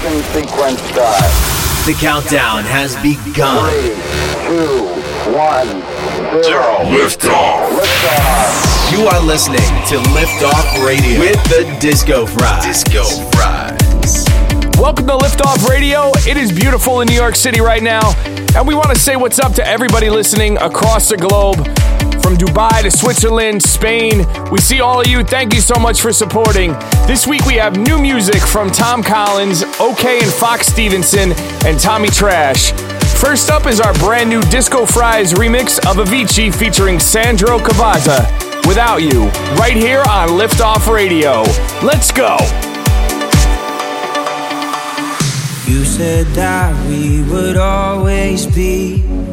Ignition sequence start. The countdown has begun. Three, two, one, zero. Liftoff. Liftoff. You are listening to Liftoff Radio with the Disco Fries. Disco Fries. Welcome to Liftoff Radio. It is beautiful in New York City right now, and we want to say what's up to everybody listening across the globe. From Dubai to Switzerland, Spain, we see all of you. Thank you so much for supporting. This week we have new music from Tom Collins, OK and Fox Stevenson, and Tommy Trash. First up is our brand new Disco Fries remix of Avicii featuring Sandro Cavazza, Without You, right here on Liftoff Radio. Let's go! You said that we would always be.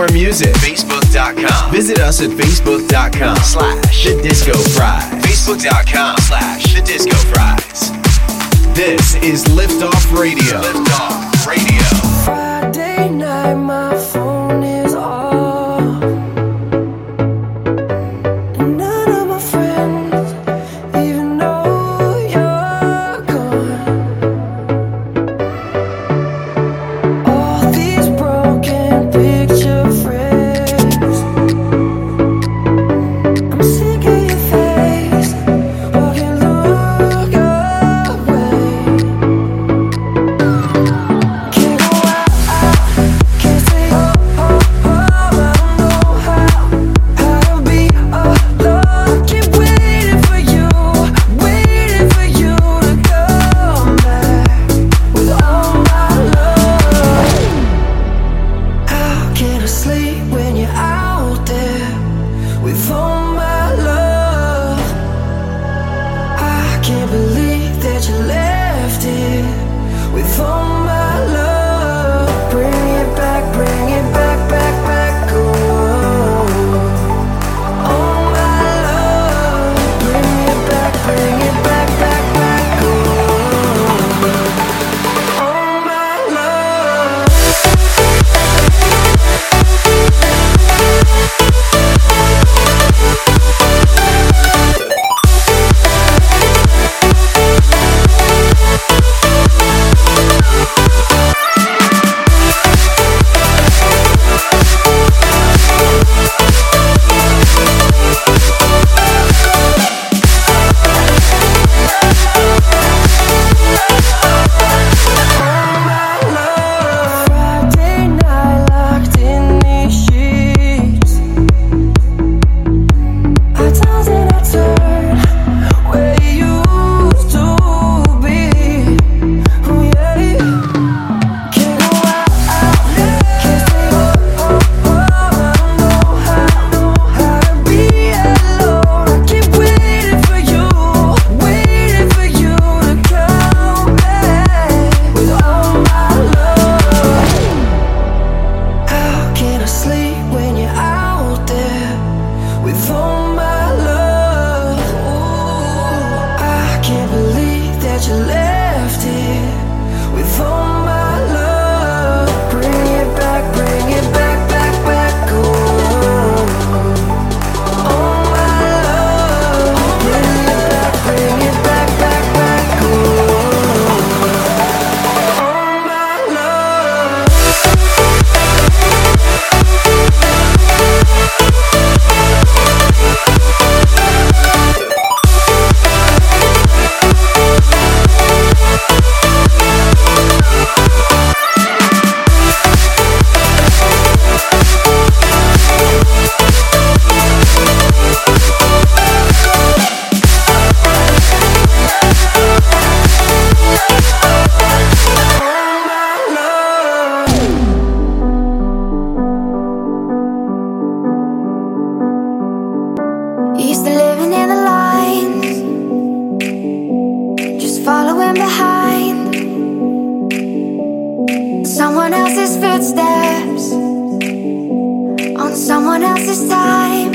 more music, Facebook.com. Visit us at Facebook.com slash The Disco Fries. Facebook.com slash The Disco Fries. This is Liftoff Radio. Liftoff Radio. Friday night, someone else's time.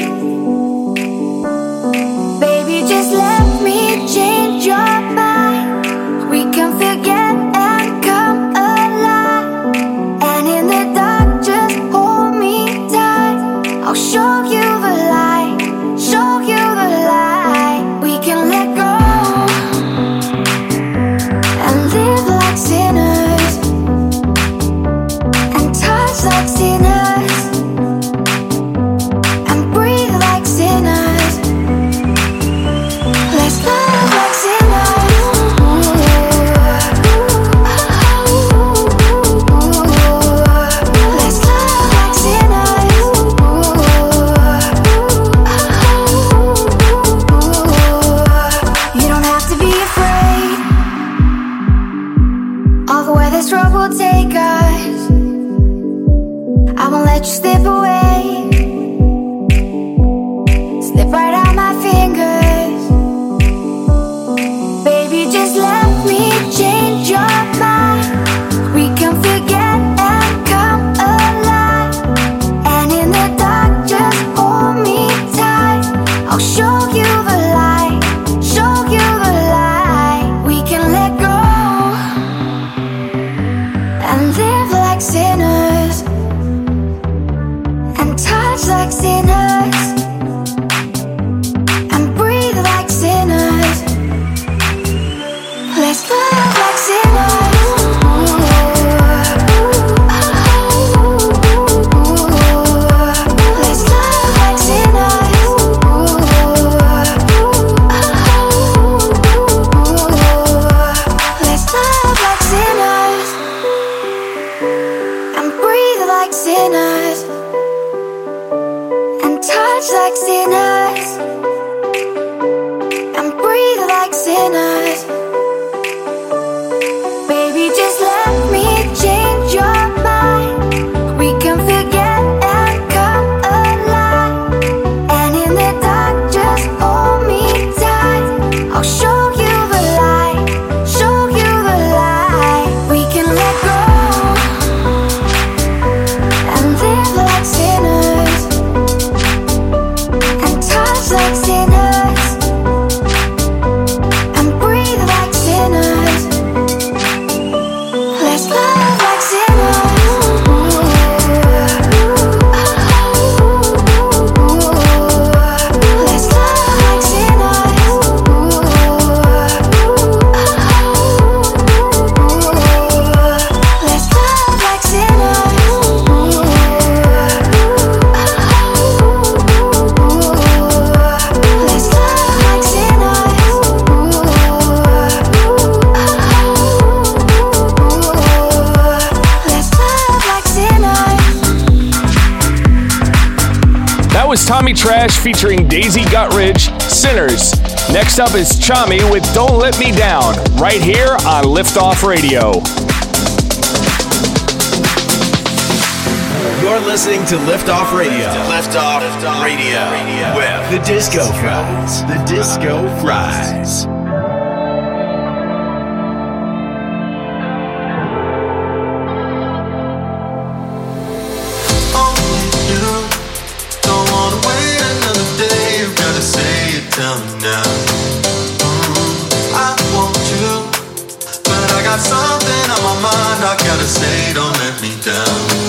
up is Chami with Don't Let Me Down, right here on Liftoff Radio. You're listening to Liftoff Radio. Liftoff Radio with the Disco Fries. The Disco Fries. tell me now gotta say, don't let me down.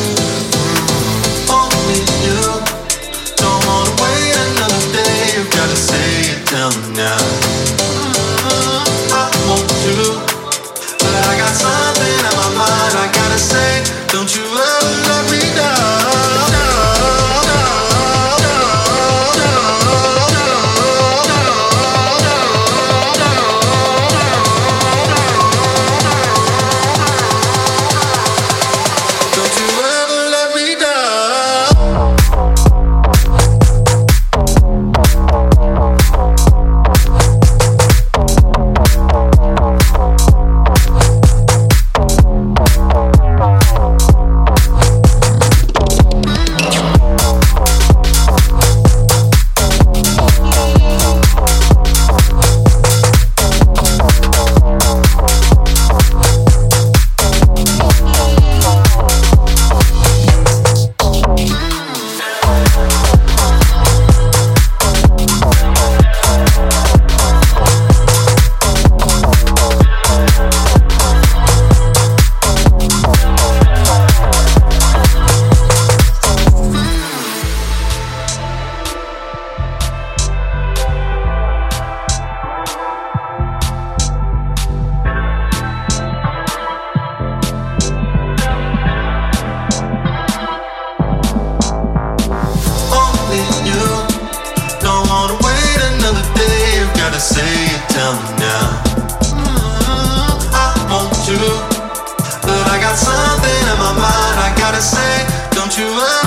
got something on my mind I gotta say, don't you understand?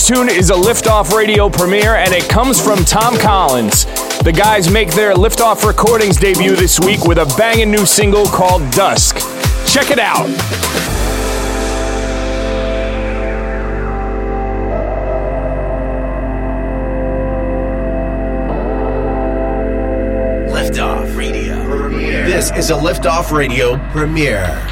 Next tune is a Liftoff radio premiere, and it comes from Tom Collins. The guys make their Liftoff Recordings debut this week with a banging new single called Dusk. Check it out. Liftoff Radio. Premiere. This is a Liftoff Radio premiere.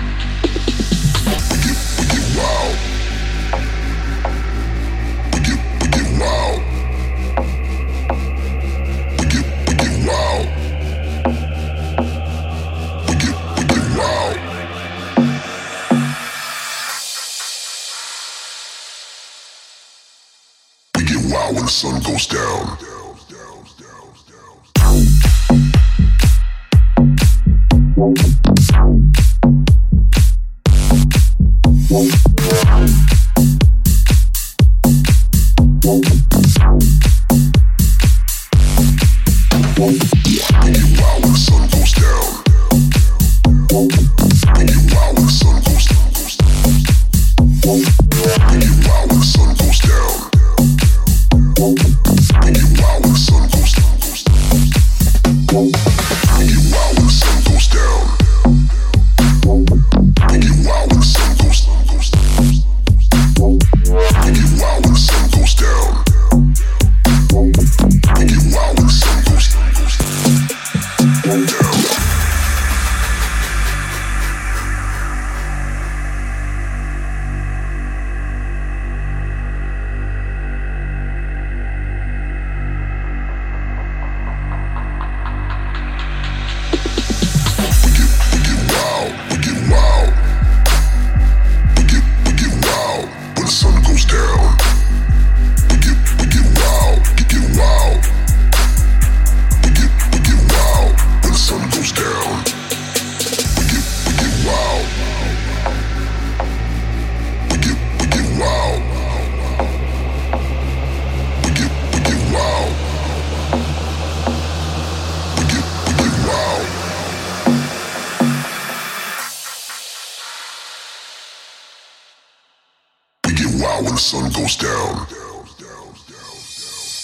sun goes down.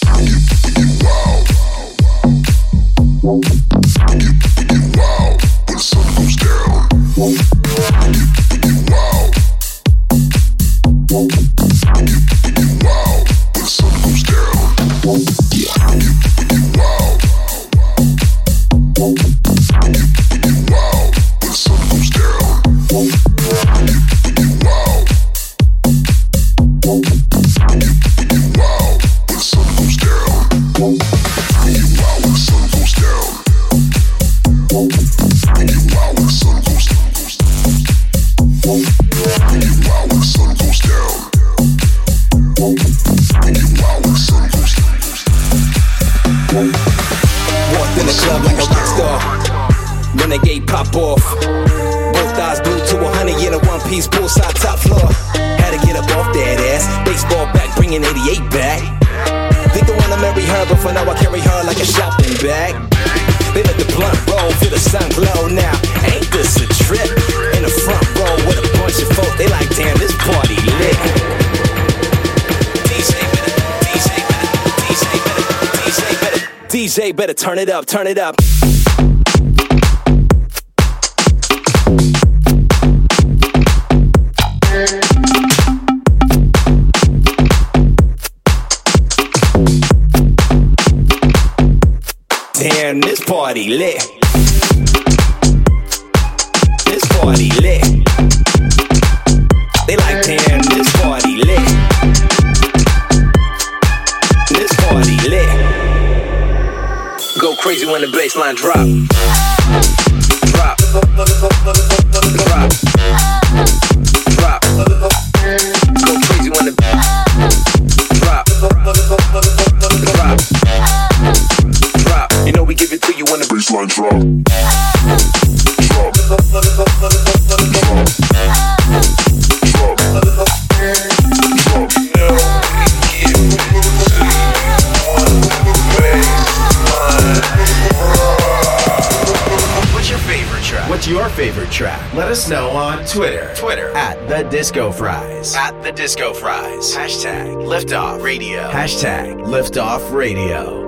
Bring it, bring it wild. Bring it, it up, turn it up. crazy when the baseline drop. Drop. track. Let us know on Twitter. Twitter at the Disco Fries. At the Disco Fries. Hashtag Liftoff Radio. Hashtag Liftoff Radio.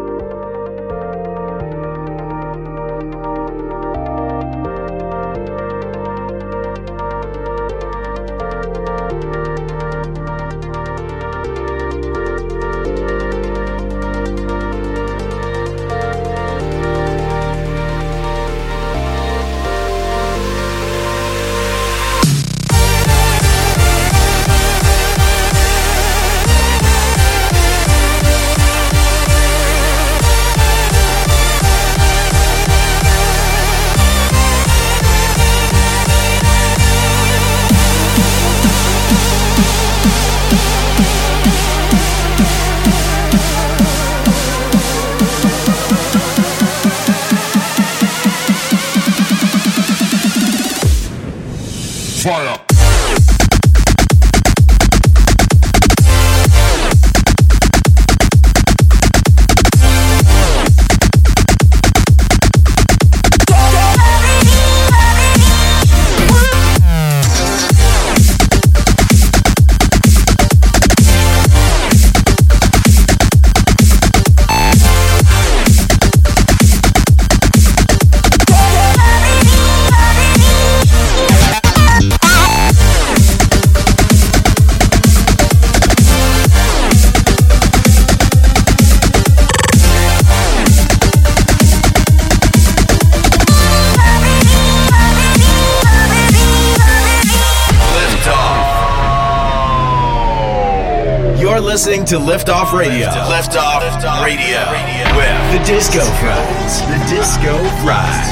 listening to Liftoff Radio. Liftoff, Liftoff Radio. With the Disco Fries. The Disco Fries.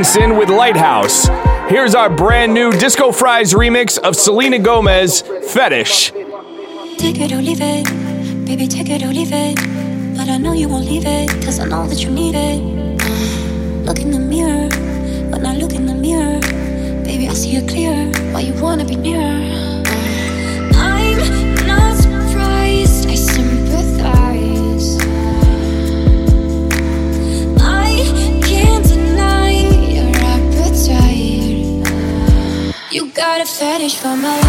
With Lighthouse. Here's our brand new Disco Fries remix of Selena Gomez, Fetish. Take it or leave it, baby, take it or leave it. But I know you won't leave it, cause I know that you need it. Look in the mirror, when I look in the mirror, baby, I see clear. Why you wanna be? for my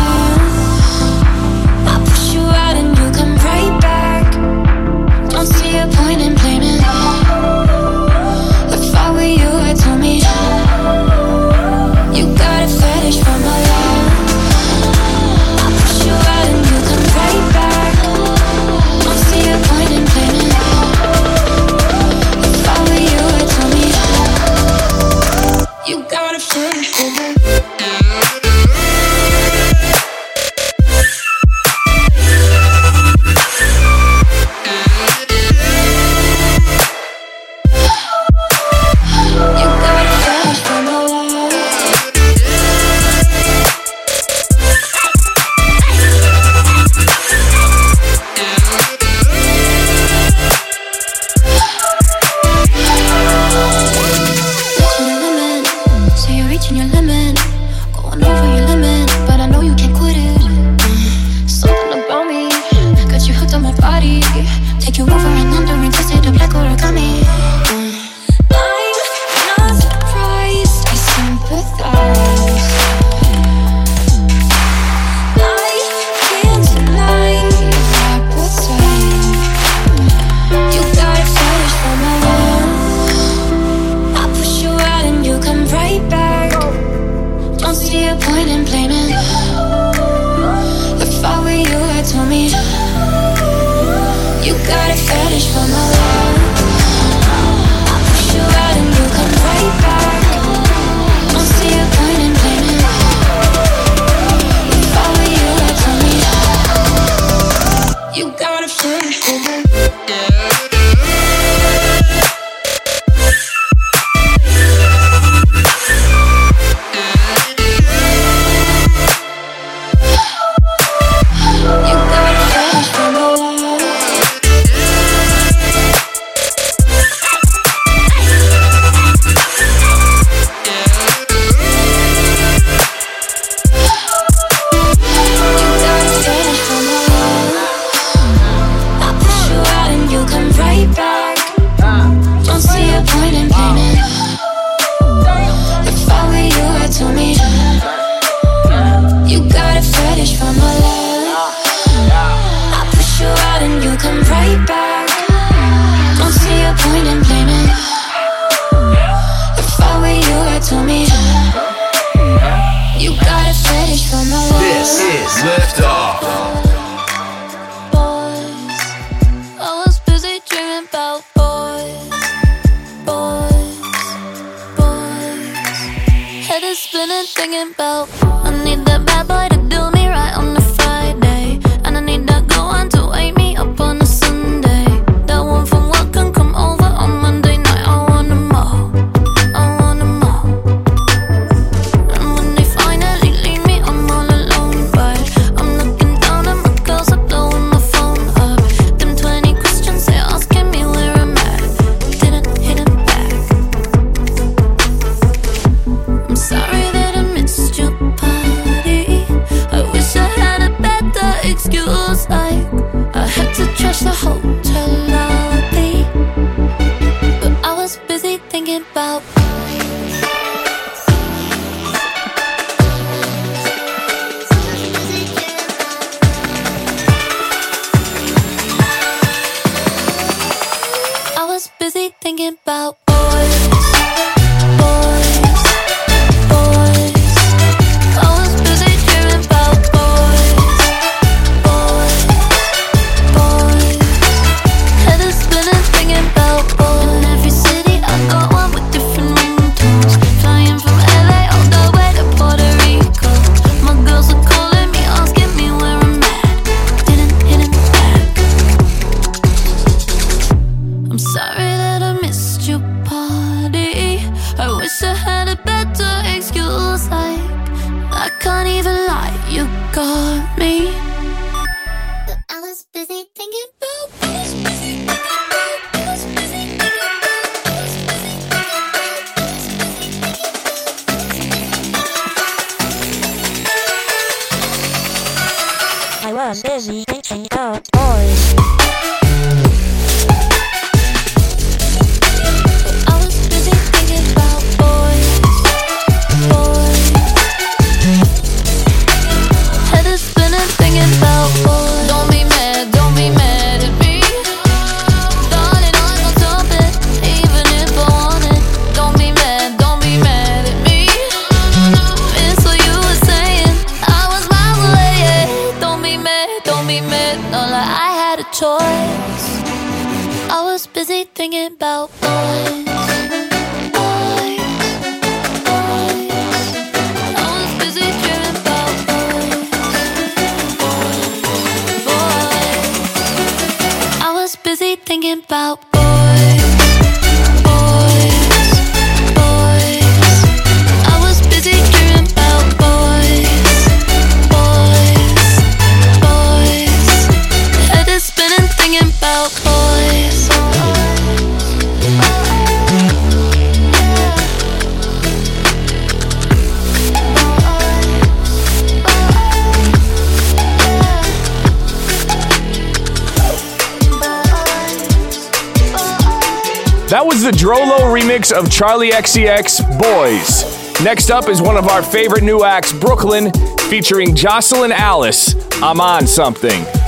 You got a fetish for my love. busy thinking about boys. is the Drolo remix of Charli XCX Boys. Next up is one of our favorite new acts, Brooklyn, featuring Jocelyn Alice. I'm on something.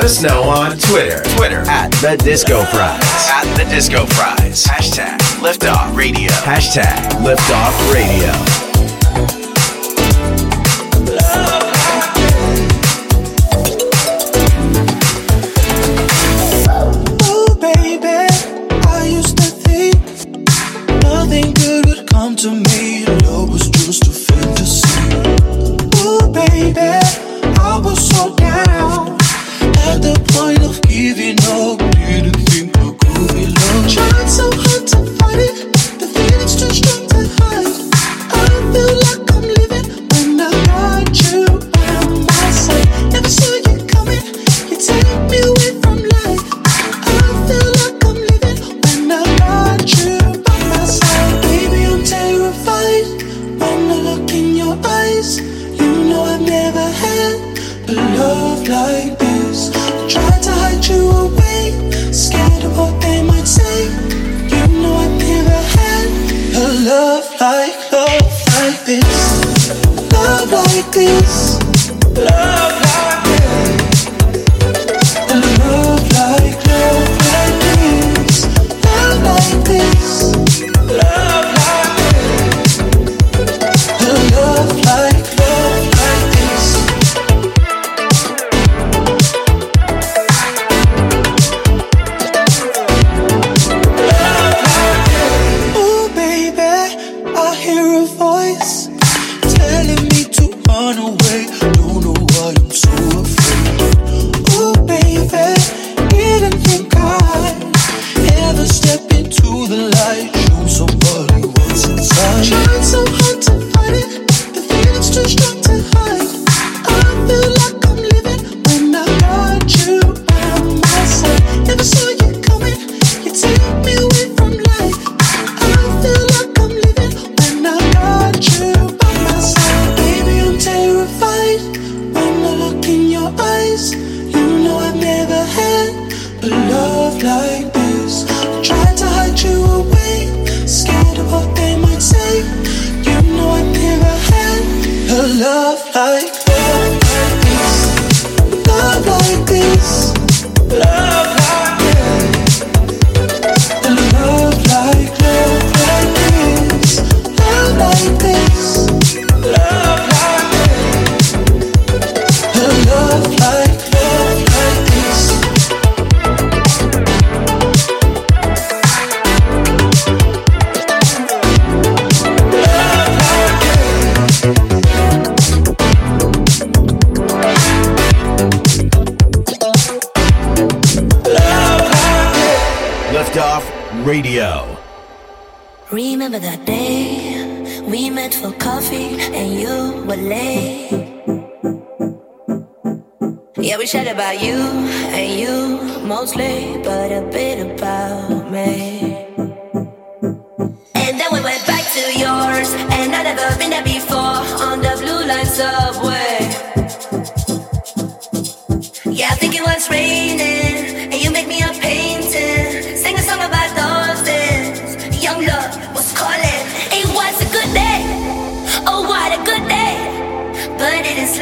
Let us know on Twitter. Twitter at the Disco Fries. At the Disco Fries. Hashtag Liftoff Radio. Hashtag Liftoff Radio. voice telling me to run away.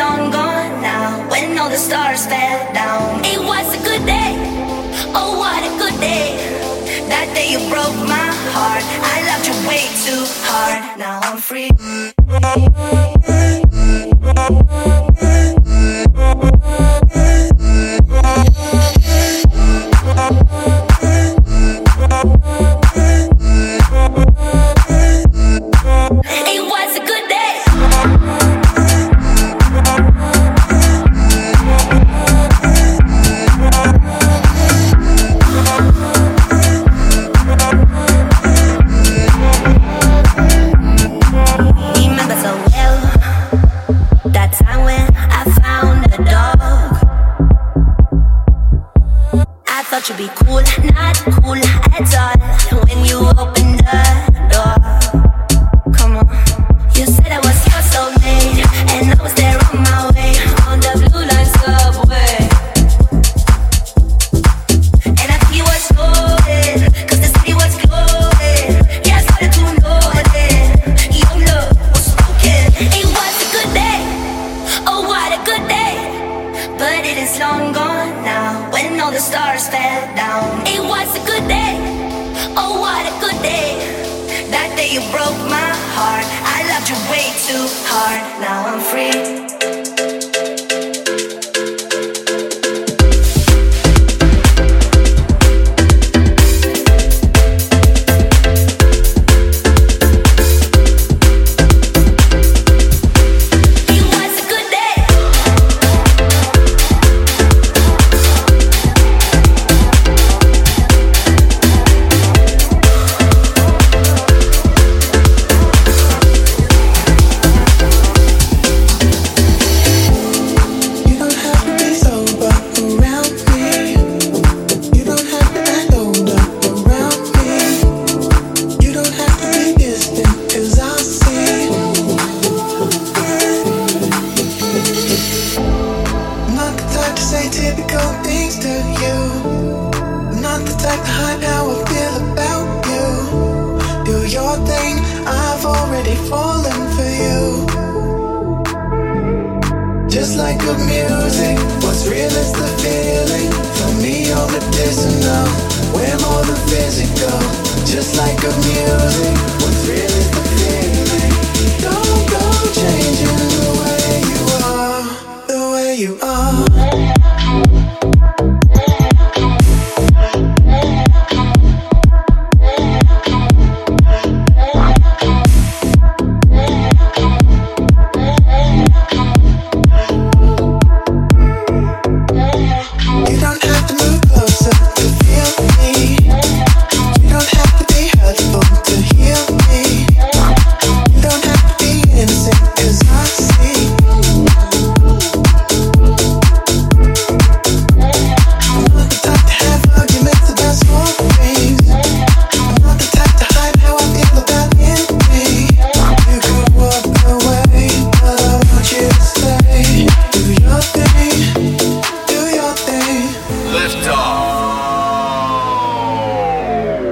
long gone now. When all the stars fell down, it was a good day. Oh, what a good day. That day you broke my heart. I loved you way too hard. Now I'm free.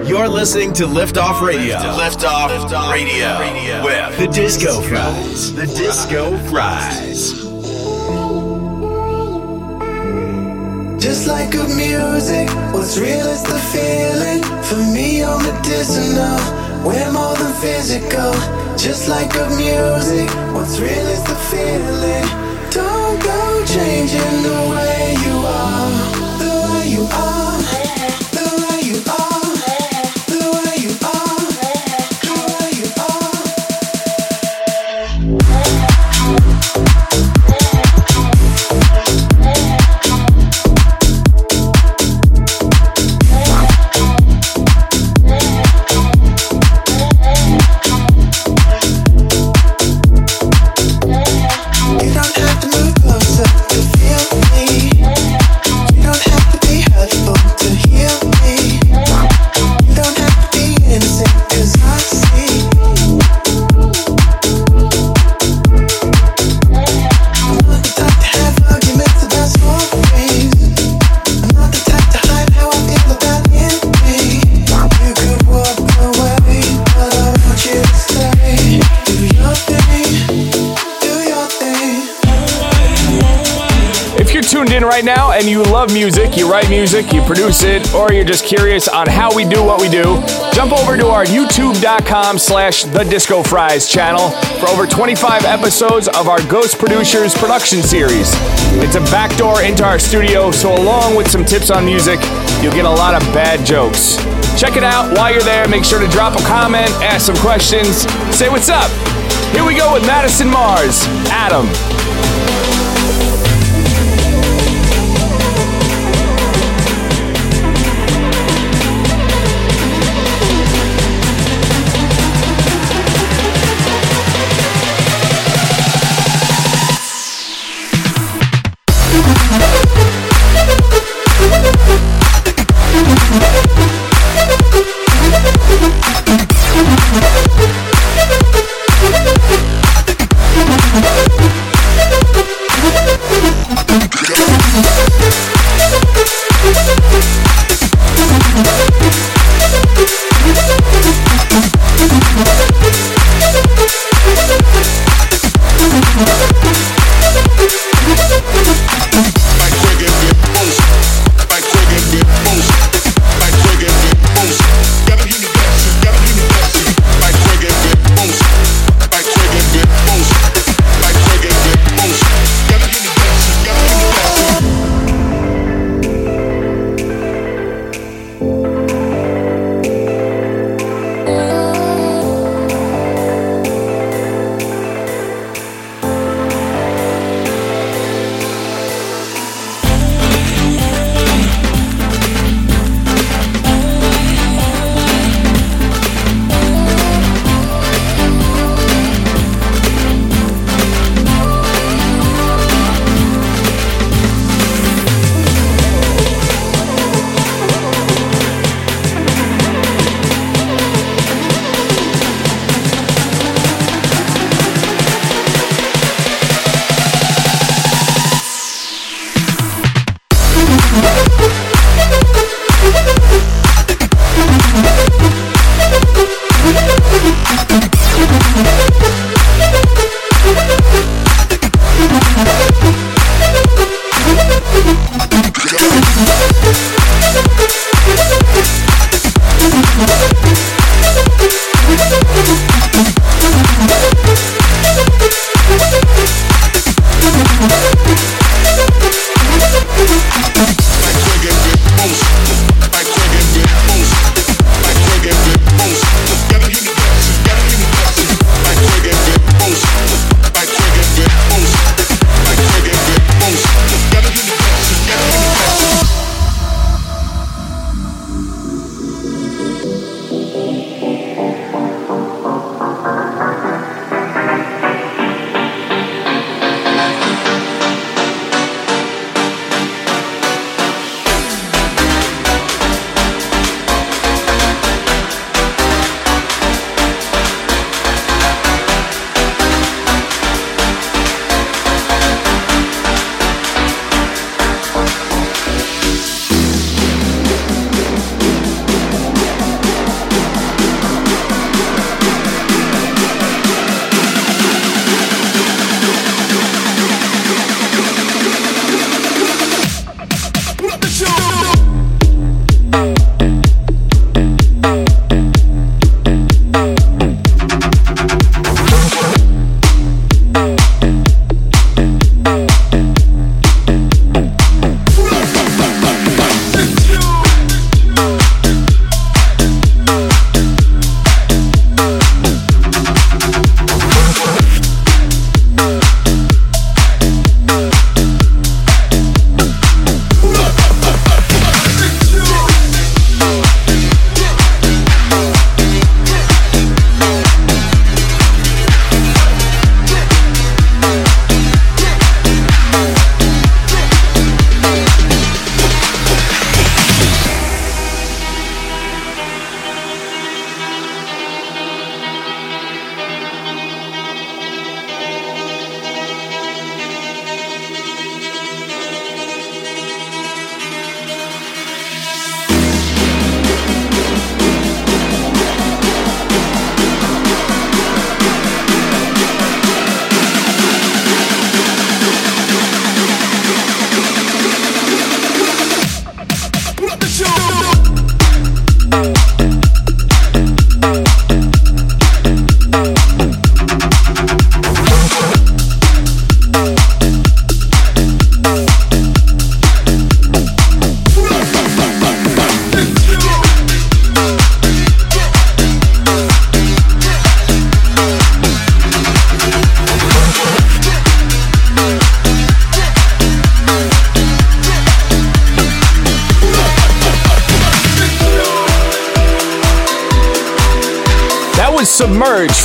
You're listening to Lift Off Radio. Lift Off Radio with the Disco Fries. The Disco Fries. Just like good music, what's real is the feeling. For me, all medicinal, we're more than physical. Just like good music, what's real is the feeling. Don't go changing the way you are, the way you are, love music, you write music, you produce it, or you're just curious on how we do what we do, jump over to our youtube.com slash the disco fries channel for over 25 episodes of our Ghost Producers production series. It's a backdoor into our studio, so along with some tips on music, you'll get a lot of bad jokes. Check it out while you're there. Make sure to drop a comment, ask some questions, say what's up. Here we go with Madison Mars, Adam.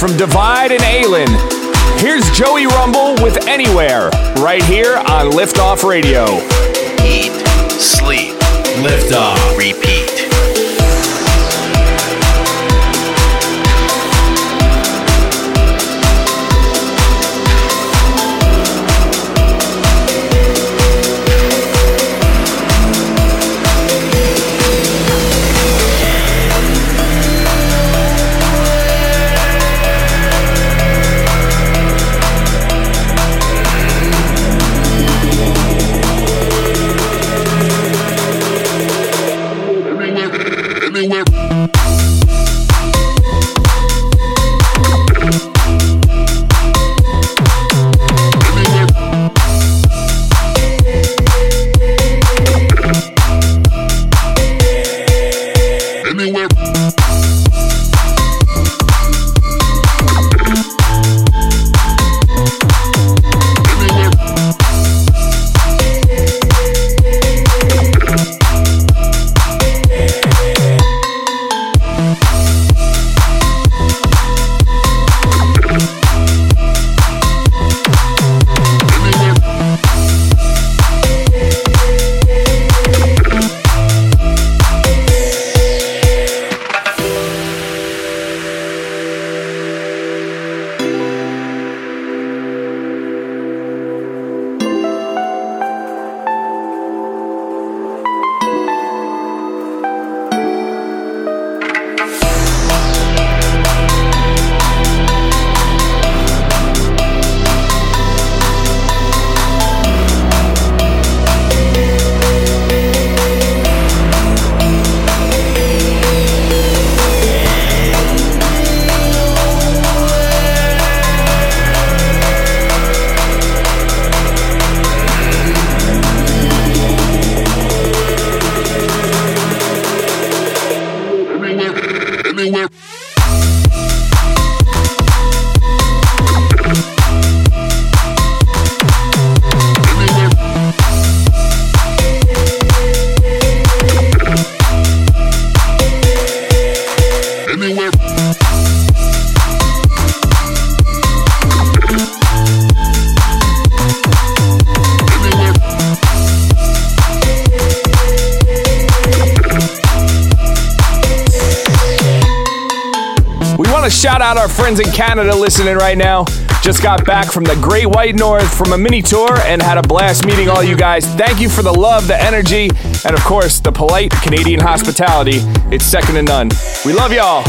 From Divide and Aylin. Here's Joey Rumble with Anywhere, right here on Liftoff Radio. Shout out our friends in Canada listening right now. Just got back from the Great White North from a mini tour and had a blast meeting all you guys. Thank you for the love, the energy, and of course, the polite Canadian hospitality. It's second to none. We love y'all.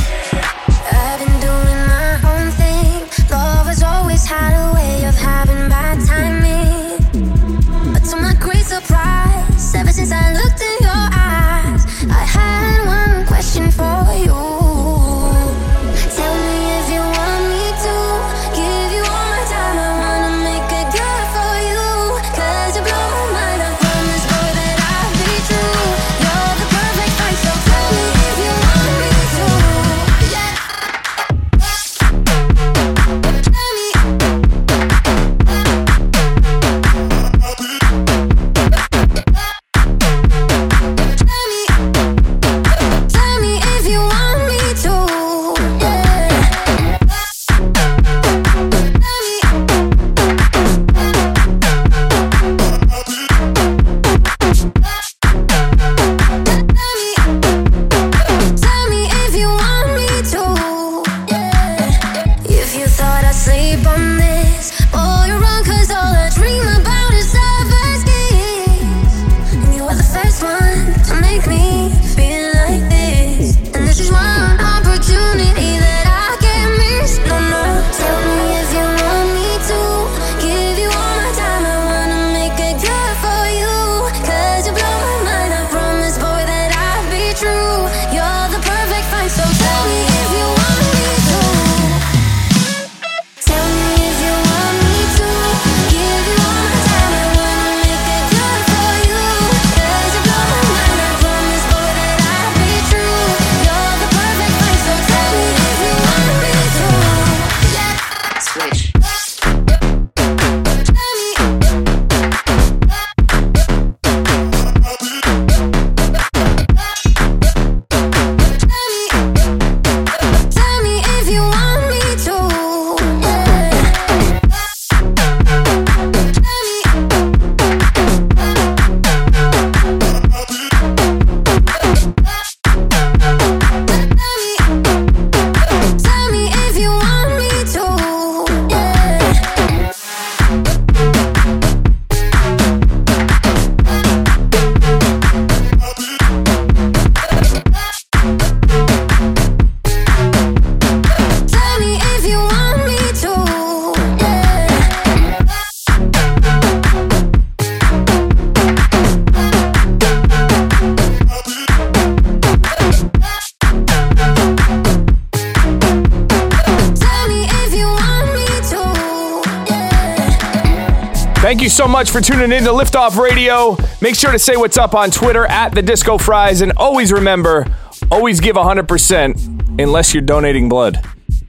For tuning in to Liftoff Radio. Make sure to say what's up on Twitter at the Disco Fries, and always remember, always give 100% unless you're donating blood.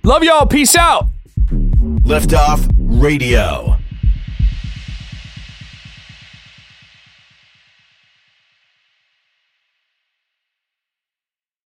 Love y'all. Peace out. Liftoff Radio.